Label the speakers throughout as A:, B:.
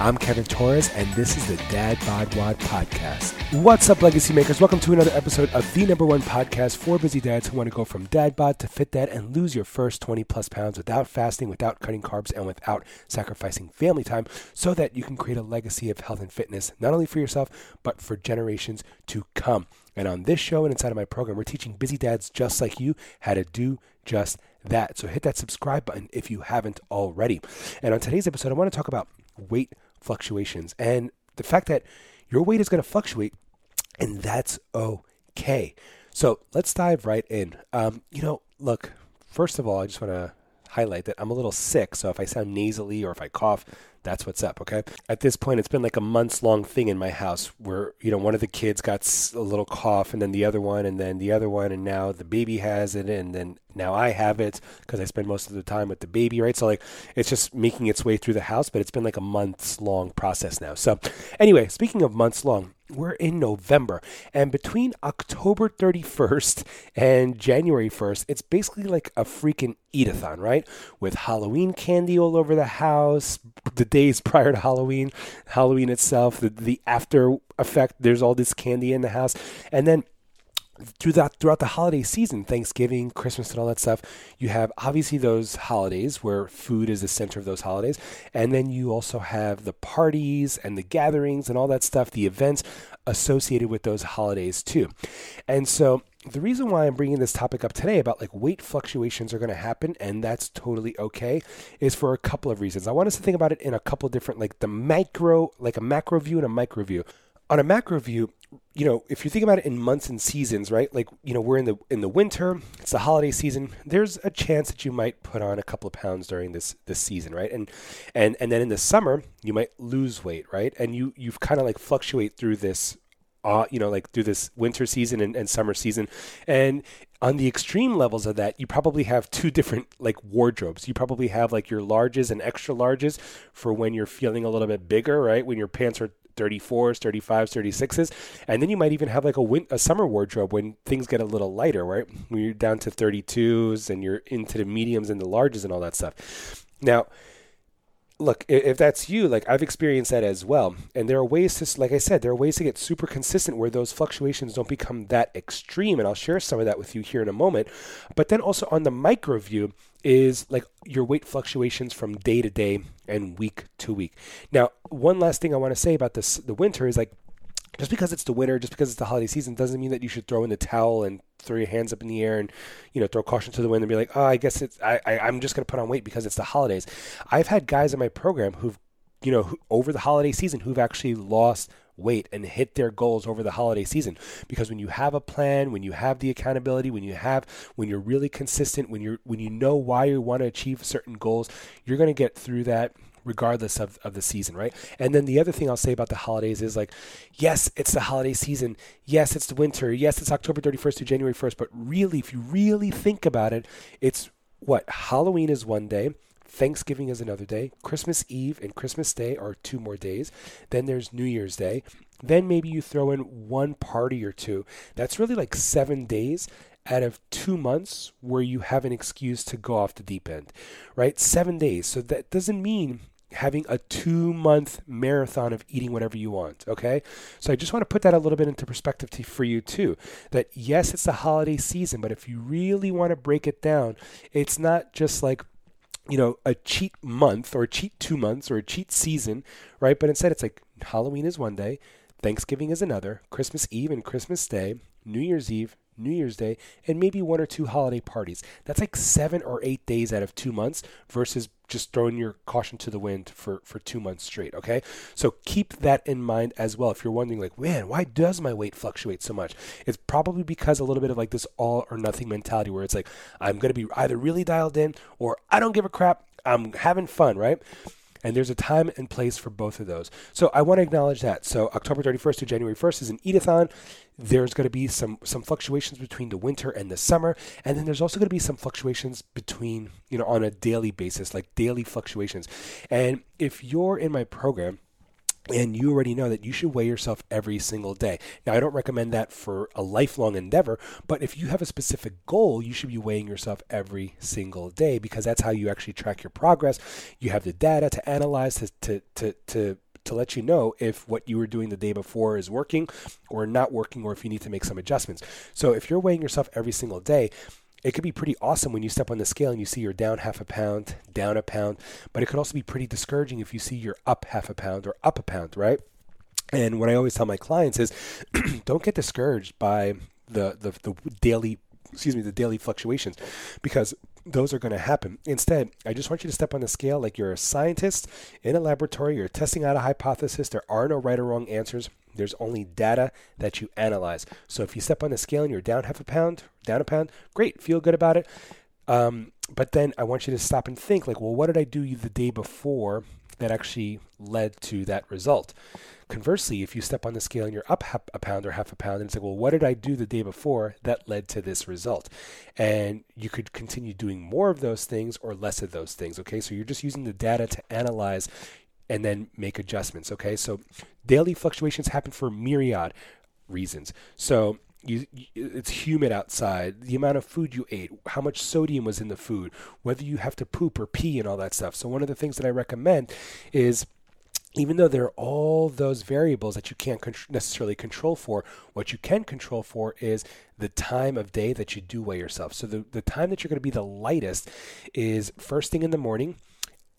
A: I'm Kevin Torres, and this is the Dad Bod Wad Podcast. What's up, Legacy Makers? Welcome to another episode of the number one podcast for busy dads who want to go from dad bod to fit dad and lose your first 20 plus pounds without fasting, without cutting carbs, and without sacrificing family time so that you can create a legacy of health and fitness, not only for yourself, but for generations to come. And on this show and inside of my program, we're teaching busy dads just like you how to do just that. So hit that subscribe button if you haven't already. And on today's episode, I want to talk about weight fluctuations and the fact that your weight is going to fluctuate and that's okay. So let's dive right in. Um, you know, look, first of all, I just want to highlight that I'm a little sick. So if I sound nasally or if I cough, that's what's up, okay? At this point, it's been like a months long thing in my house where, you know, one of the kids got a little cough and then the other one and then the other one and now the baby has it and then now I have it because I spend most of the time with the baby, right? So, like, it's just making its way through the house, but it's been like a months long process now. So, anyway, speaking of months long, we're in November. And between October 31st and January 1st, it's basically like a freaking eat-a-thon, right? With Halloween candy all over the house, the days prior to Halloween, Halloween itself, the, the after effect, there's all this candy in the house. And then throughout throughout the holiday season, Thanksgiving, Christmas, and all that stuff, you have obviously those holidays where food is the center of those holidays, and then you also have the parties and the gatherings and all that stuff, the events associated with those holidays too. And so the reason why I'm bringing this topic up today about like weight fluctuations are going to happen and that's totally okay is for a couple of reasons. I want us to think about it in a couple different like the macro, like a macro view and a micro view. On a macro view, you know, if you think about it in months and seasons, right? Like, you know, we're in the in the winter, it's the holiday season. There's a chance that you might put on a couple of pounds during this this season, right? And and and then in the summer, you might lose weight, right? And you you've kind of like fluctuate through this uh, you know, like through this winter season and, and summer season. And on the extreme levels of that, you probably have two different like wardrobes. You probably have like your larges and extra larges for when you're feeling a little bit bigger, right? When your pants are 34s, 35s, 36s. And then you might even have like a, win- a summer wardrobe when things get a little lighter, right? When you're down to 32s and you're into the mediums and the larges and all that stuff. Now, look, if that's you, like I've experienced that as well. And there are ways to, like I said, there are ways to get super consistent where those fluctuations don't become that extreme. And I'll share some of that with you here in a moment. But then also on the micro view is like your weight fluctuations from day to day and week to week. Now, one last thing I want to say about this, the winter is like, just because it's the winter, just because it's the holiday season, doesn't mean that you should throw in the towel and throw your hands up in the air and you know throw caution to the wind and be like, oh, I guess it's I, I I'm just gonna put on weight because it's the holidays. I've had guys in my program who've you know who, over the holiday season who've actually lost weight and hit their goals over the holiday season because when you have a plan when you have the accountability when you have when you're really consistent when you're when you know why you want to achieve certain goals you're going to get through that regardless of, of the season, right? And then the other thing I'll say about the holidays is like, yes, it's the holiday season. Yes, it's the winter. Yes, it's October 31st to January 1st. But really, if you really think about it, it's what? Halloween is one day. Thanksgiving is another day. Christmas Eve and Christmas Day are two more days. Then there's New Year's Day. Then maybe you throw in one party or two. That's really like seven days out of two months where you have an excuse to go off the deep end, right? Seven days. So that doesn't mean having a two month marathon of eating whatever you want. Okay. So I just want to put that a little bit into perspective to, for you too. That yes, it's the holiday season, but if you really want to break it down, it's not just like, you know, a cheat month or cheat two months or a cheat season, right? But instead, it's like Halloween is one day, Thanksgiving is another, Christmas Eve and Christmas Day, New Year's Eve, New Year's Day, and maybe one or two holiday parties. That's like seven or eight days out of two months versus just throwing your caution to the wind for, for two months straight. Okay. So keep that in mind as well. If you're wondering, like, man, why does my weight fluctuate so much? It's probably because a little bit of like this all or nothing mentality where it's like, I'm to be either really dialed in or I don't give a crap. I'm having fun, right? And there's a time and place for both of those. So I want to acknowledge that. So October 31st to January 1st is an eatathon. There's going to be some some fluctuations between the winter and the summer, and then there's also going to be some fluctuations between you know on a daily basis, like daily fluctuations. And if you're in my program, and you already know that you should weigh yourself every single day. Now, I don't recommend that for a lifelong endeavor, but if you have a specific goal, you should be weighing yourself every single day because that's how you actually track your progress. You have the data to analyze to to to, to to let you know if what you were doing the day before is working or not working or if you need to make some adjustments. So if you're weighing yourself every single day, it could be pretty awesome when you step on the scale and you see you're down half a pound, down a pound, but it could also be pretty discouraging if you see you're up half a pound or up a pound, right? And what I always tell my clients is don't get discouraged by the, the, the daily excuse me the daily fluctuations because those are going to happen. Instead, I just want you to step on the scale like you're a scientist in a laboratory, you're testing out a hypothesis. There are no right or wrong answers. There's only data that you analyze. So if you step on the scale and you're down half a pound, down a pound, great, feel good about it. Um, but then I want you to stop and think like, well, what did I do the day before that actually led to that result? Conversely, if you step on the scale and you're up a pound or half a pound, and it's like, well, what did I do the day before that led to this result? And you could continue doing more of those things or less of those things. Okay, so you're just using the data to analyze and then make adjustments. Okay, so daily fluctuations happen for myriad reasons. So you, it's humid outside, the amount of food you ate, how much sodium was in the food, whether you have to poop or pee, and all that stuff. So one of the things that I recommend is even though there are all those variables that you can't con- necessarily control for, what you can control for is the time of day that you do weigh yourself. So the, the time that you're going to be the lightest is first thing in the morning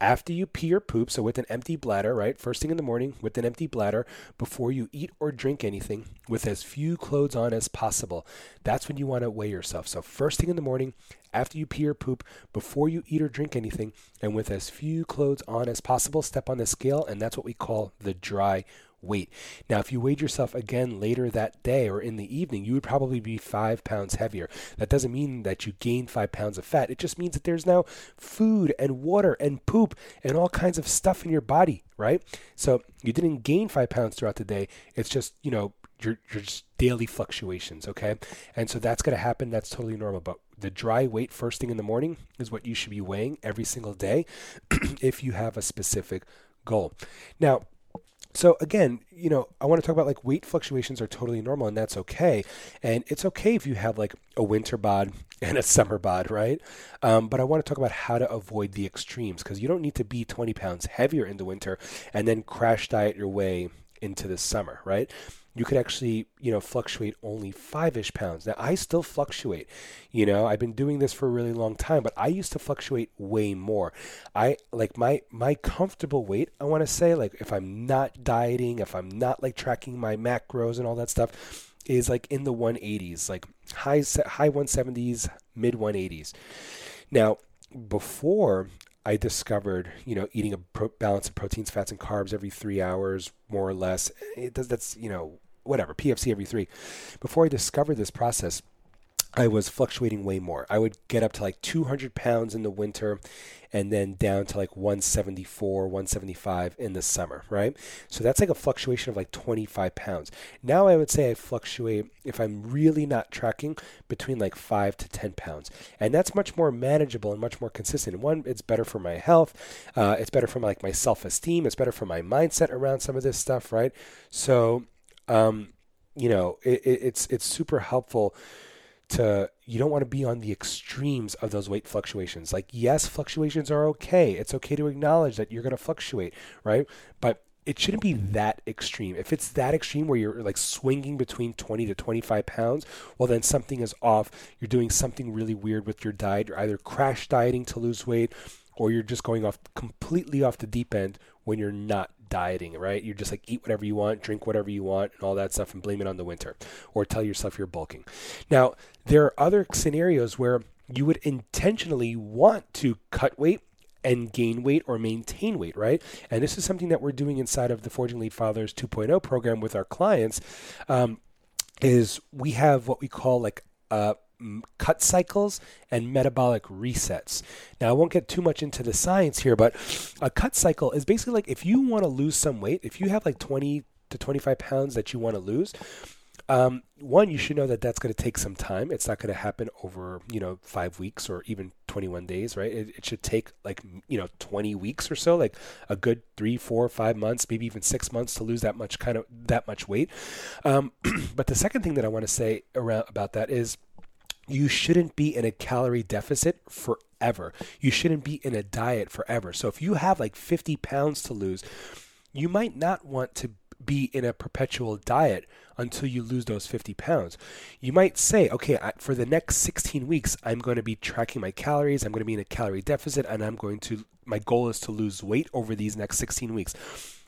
A: after you pee or poop, so with an empty bladder, right? First thing in the morning with an empty bladder, before you eat or drink anything, with as few clothes on as possible. That's when you want to weigh yourself. So, first thing in the morning, after you pee or poop, before you eat or drink anything, and with as few clothes on as possible, step on the scale, and that's what we call the dry weight. Now, if you weighed yourself again later that day or in the evening, you would probably be five pounds heavier. That doesn't mean that you gained five pounds of fat. It just means that there's now food and water and poop and all kinds of stuff in your body, right? So you didn't gain five pounds throughout the day. It's just, you know, your, your daily fluctuations, okay? And so that's going to happen. That's totally normal. But the dry weight first thing in the morning is what you should be weighing every single day if you have a specific goal. Now, so again, you know, I want to talk about like weight fluctuations are totally normal and that's okay. And it's okay if you have like a winter bod and a summer bod, right? Um, but I want to talk about how to avoid the extremes because you don't need to be 20 pounds heavier in the winter and then crash diet your way into the summer, right? You could actually, you know, fluctuate only five ish pounds. Now, I still fluctuate. You know, I've been doing this for a really long time, but I used to fluctuate way more. I like my my comfortable weight. I want to say, like, if I'm not dieting, if I'm not like tracking my macros and all that stuff, is like in the 180s, like high high 170s, mid 180s. Now, before I discovered, you know, eating a pro- balance of proteins, fats, and carbs every three hours, more or less. It does. That's you know whatever, PFC every three. Before I discovered this process, I was fluctuating way more. I would get up to like 200 pounds in the winter and then down to like 174, 175 in the summer, right? So that's like a fluctuation of like 25 pounds. Now I would say I fluctuate, if I'm really not tracking, between like 5 to 10 pounds. And that's much more manageable and much more consistent. One, it's better for my health, uh, it's better for my, like my self esteem, it's better for my mindset around some of this stuff, right? So, um, you know, it, it, it's it's super helpful to you don't want to be on the extremes of those weight fluctuations. Like yes, fluctuations are okay. It's okay to acknowledge that you're going to fluctuate, right? But it shouldn't be that extreme. If it's that extreme where you're like swinging between 20 to 25 pounds, well, then something is off. You're doing something really weird with your diet. You're either crash dieting to lose weight or you're just going off completely off the deep end when you're not dieting, right? You're just like eat whatever you want, drink whatever you want, and all that stuff, and blame it on the winter, or tell yourself you're bulking. Now, there are other scenarios where you would intentionally want to cut weight and gain weight or maintain weight, right? And this is something that we're doing inside of the Forging Elite Fathers 2.0 program with our clients. Um, is we have what we call like a cut cycles and metabolic resets. Now, I won't get too much into the science here, but a cut cycle is basically like if you want to lose some weight, if you have like 20 to 25 pounds that you want to lose, um, one, you should know that that's going to take some time. It's not going to happen over, you know, five weeks or even 21 days, right? It, it, should take like, you know, 20 weeks or so, like a good three, four, five months, maybe even six months to lose that much kind of that much weight. Um, but the second thing that I want to say around about that is you shouldn't be in a calorie deficit forever. You shouldn't be in a diet forever. So if you have like 50 pounds to lose, you might not want to be in a perpetual diet until you lose those 50 pounds. You might say, okay, I, for the next 16 weeks, I'm going to be tracking my calories. I'm going to be in a calorie deficit, and I'm going to. My goal is to lose weight over these next 16 weeks.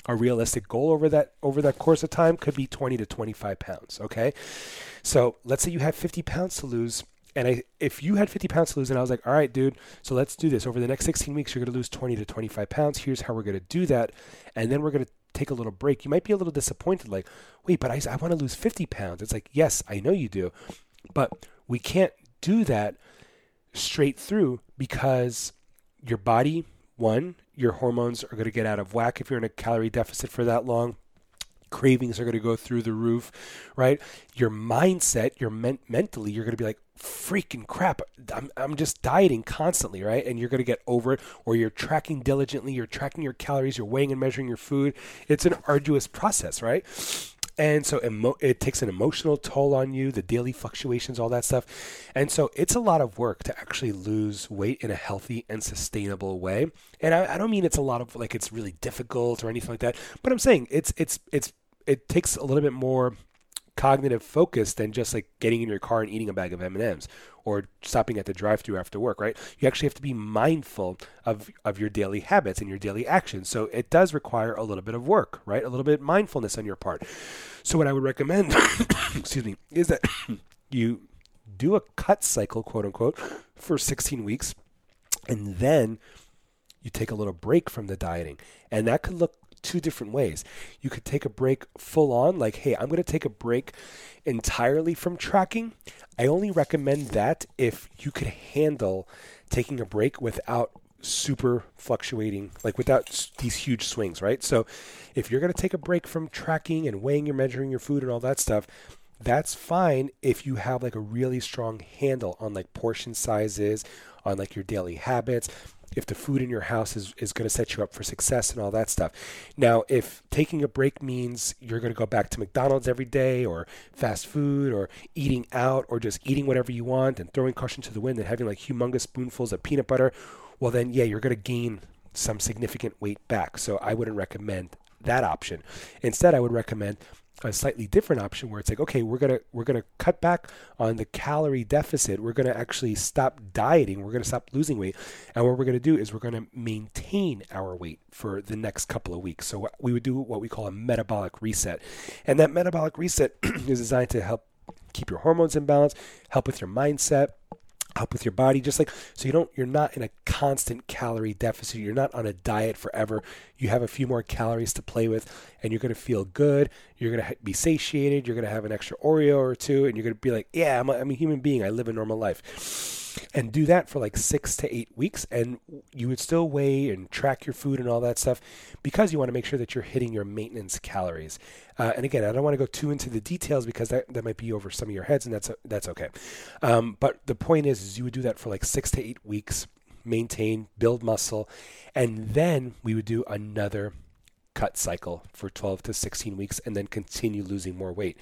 A: A realistic goal over that over that course of time could be 20 to 25 pounds. Okay, so let's say you have 50 pounds to lose and I, if you had 50 pounds to lose, and I was like, all right, dude, so let's do this. Over the next 16 weeks, you're going to lose 20 to 25 pounds. Here's how we're going to do that. And then we're going to take a little break, you might be a little disappointed, like, wait, but I, I want to lose 50 pounds. It's like, yes, I know you do, but we can't do that straight through because your body, one, your hormones are going to get out of whack if you're in a calorie deficit for that long cravings are going to go through the roof, right? Your mindset, your men- mentally, you're going to be like, freaking crap, I'm, I'm just dieting constantly, right? And you're going to get over it, or you're tracking diligently, you're tracking your calories, you're weighing and measuring your food. It's an arduous process, right? And so emo- it takes an emotional toll on you, the daily fluctuations, all that stuff. And so it's a lot of work to actually lose weight in a healthy and sustainable way. And I, I don't mean it's a lot of like it's really difficult or anything like that, but I'm saying it's it's it's it takes a little bit more cognitive focus than just like getting in your car and eating a bag of M&Ms or stopping at the drive-through after work, right? You actually have to be mindful of of your daily habits and your daily actions. So it does require a little bit of work, right? A little bit mindfulness on your part. So what I would recommend, excuse me, is that you do a cut cycle, quote unquote, for 16 weeks and then you take a little break from the dieting. And that could look two different ways. You could take a break full on, like, hey, I'm going to take a break entirely from tracking. I only recommend that if you could handle taking a break without super fluctuating, like without these huge swings, right? So if you're going to take a break from tracking and weighing and measuring your food and all that stuff, that's fine if you have like a really strong handle on like portion sizes, on like your daily habits if the food in your house is, is going to set you up for success and all that stuff. Now, if taking a break means you're going to go back to McDonald's every day or fast food or eating out or just eating whatever you want and throwing caution to the wind and having like humongous spoonfuls of peanut butter, well, then, yeah, you're going to gain some significant weight back. So I wouldn't recommend that option. Instead, I would recommend a slightly different option where it's like okay we're gonna we're gonna cut back on the calorie deficit. We're gonna actually stop dieting. We're gonna stop losing weight. And what we're gonna do is we're gonna maintain our weight for the next couple of weeks. So we would do what we call a metabolic reset. And that metabolic reset is designed to help keep your hormones in balance help with your mindset help with your body just like so you don't you're not in a constant calorie deficit. You're not on a diet forever. You have a few more calories to play with and you're going to feel good. You're going to be satiated. You're going to have an extra oreo or two and you're going to be like yeah I'm a, I'm a human being. I live a normal life and do that for like six to eight weeks and you would still weigh and track your food and all that stuff because you want to make sure that you're hitting your maintenance calories. Uh, and again i don't want to go too into the details because that, that might be over some of your heads and that's that's okay. Um, but the point is, is you would do that for like six to eight weeks maintain build muscle and then we would do another cut cycle for 12 to 16 weeks and then continue losing more weight.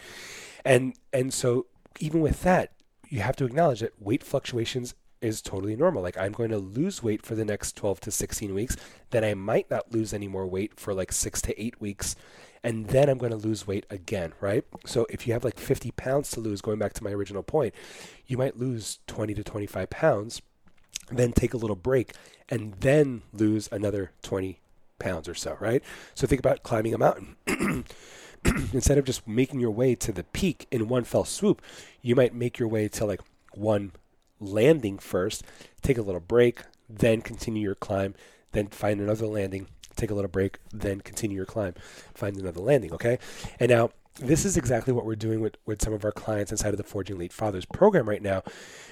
A: And and so even with that you have to acknowledge that weight fluctuations is totally normal. Like I'm going to lose weight for the next 12 to 16 weeks, then I might not lose any more weight for like 6 to 8 weeks, and then I'm going to lose weight again, right? So if you have like 50 pounds to lose going back to my original point, you might lose 20 to 25 pounds, then take a little break and then lose another 20 pounds or so, right? So think about climbing a mountain. instead of just making your way to the peak in one fell swoop, you might make your way to like one landing first, take a little break, then continue your climb, then find another landing, take a little break, then continue your climb, find another landing, okay? And now this is exactly what we're doing with, with some of our clients inside of the Forging Elite Fathers program right now,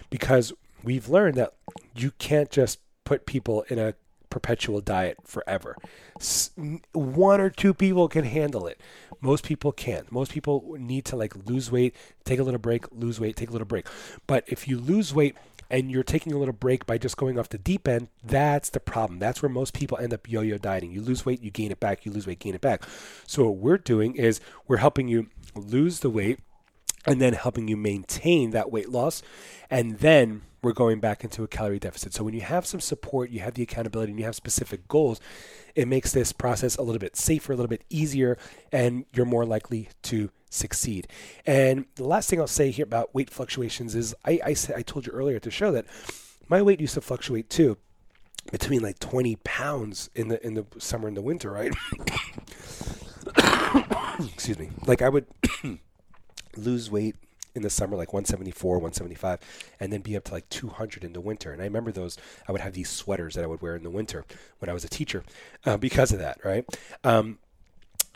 A: because we've learned that you can't just put people in a perpetual diet forever. One or two people can handle it. Most people can't. Most people need to like lose weight, take a little break, lose weight, take a little break. But if you lose weight and you're taking a little break by just going off the deep end, that's the problem. That's where most people end up yo-yo dieting. You lose weight, you gain it back, you lose weight, gain it back. So what we're doing is we're helping you lose the weight and then helping you maintain that weight loss and then we're going back into a calorie deficit. So when you have some support, you have the accountability, and you have specific goals, it makes this process a little bit safer, a little bit easier, and you're more likely to succeed. And the last thing I'll say here about weight fluctuations is I, I, I told you earlier the show that my weight used to fluctuate too between like 20 pounds in the in the summer and the winter, right? Excuse me. Like I would lose weight in the summer, like 174, 175, and then be up to like 200 in the winter. And I remember those, I would have these sweaters that I would wear in the winter when I was a teacher uh, because of that, right? Um,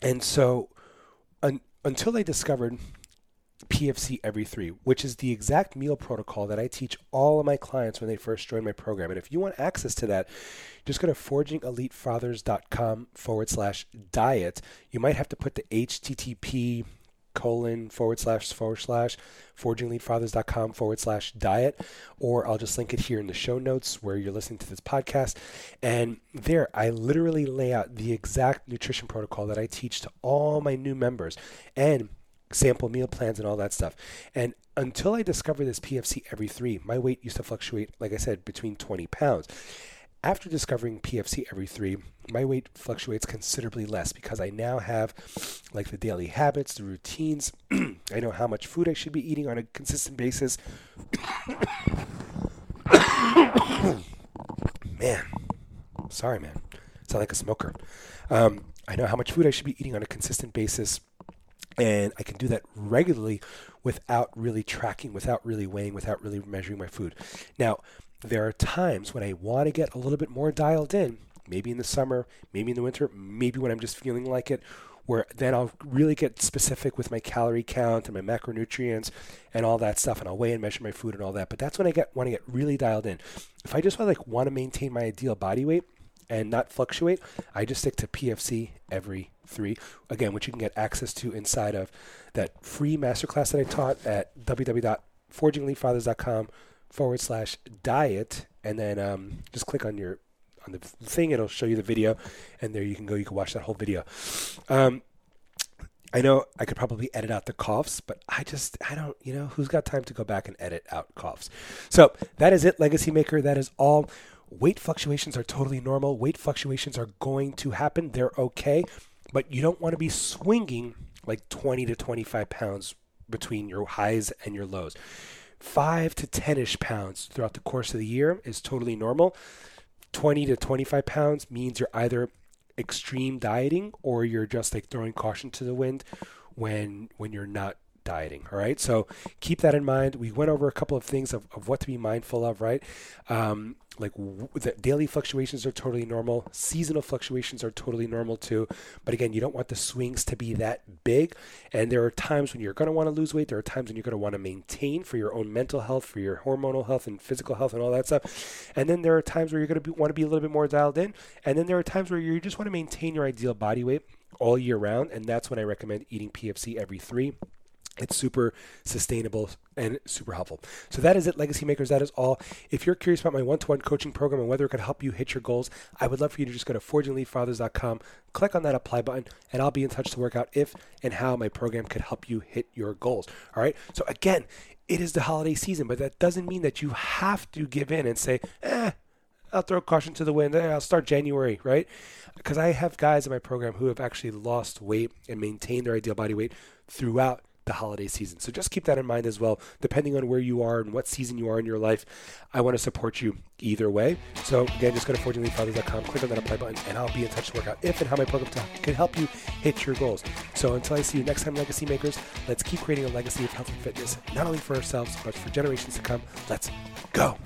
A: and so un- until I discovered PFC every three, which is the exact meal protocol that I teach all of my clients when they first join my program. And if you want access to that, just go to forgingelitefathers.com forward slash diet. You might have to put the HTTP colon forward slash forward slash forgingelitefathers.com forward slash diet, or I'll just link it here in the show notes where you're listening to this podcast. And there, I literally lay out the exact nutrition protocol that I teach to all my new members and sample meal plans and all that stuff. And until I discovered this PFC every three, my weight used to fluctuate, like I said, between 20 pounds. After discovering PFC every three, my weight fluctuates considerably less because I now have like the daily habits, the routines. I know how much food I should be eating on a consistent basis. man, sorry, man. Sound like a smoker. Um, I know how much food I should be eating on a consistent basis, and I can do that regularly without really tracking, without really weighing, without really measuring my food. Now, there are times when I want to get a little bit more dialed in, maybe in the summer, maybe in the winter, maybe when I'm just feeling like it, where then I'll really get specific with my calorie count and my macronutrients and all that stuff, and I'll weigh and measure my food and all that. But that's when I get want to get really dialed in. If I just want like want to maintain my ideal body weight and not fluctuate, I just stick to PFC every three. Again, which you can get access to inside of that free masterclass that I taught at www.forgingelitefathers.com forward slash diet, and then um, just click on your on the thing. It'll show you the video, and there you can go. You can watch that whole video. Um, I know I could probably edit out the coughs, but I just I don't. You know, who's got time to go back and edit out coughs? So that is it, Legacy Maker. That is all. Weight fluctuations are totally normal. Weight fluctuations are going to happen. They're okay, but you don't want to be swinging like 20 to 25 pounds between your highs and your lows five to 10 ish pounds throughout the course of the year is totally normal. 20 to 25 pounds means you're either extreme dieting or you're just like throwing caution to the wind when when you're not dieting all right? So keep that in mind. We went over a couple of things of, of what to be mindful of right? Um, like w- the daily fluctuations are totally normal. Seasonal fluctuations are totally normal too. But again you don't want the swings to be that big. And there are times when you're going to want to lose weight. There are times when you're going to want to maintain for your own mental health for your hormonal health and physical health and all that stuff. And then there are times where you're going to want to be a little bit more dialed in. And then there are times where you just want to maintain your ideal body weight all year round. And that's when i recommend eating pfc every three it's super sustainable and super helpful. So that is it, Legacy Makers. That is all. If you're curious about my one-to-one coaching program and whether it could help you hit your goals, I would love for you to just go to forgingelitefathers.com, click on that apply button, and I'll be in touch to work out if and how my program could help you hit your goals. All right. So again, it is the holiday season, but that doesn't mean that you have to give in and say, eh, I'll throw caution to the wind. Eh, I'll start January, right? Because I have guys in my program who have actually lost weight and maintained their ideal body weight throughout the holiday season. So just keep that in mind as well. Depending on where you are and what season you are in your life, I want to support you either way. So again, just go to forgingelitefathers.com, click on that apply button, and I'll be in touch to work out if and how my program can help you hit your goals. So until I see you next time, Legacy Makers, let's keep creating a legacy of health and fitness, not only for ourselves, but for generations to come. Let's go.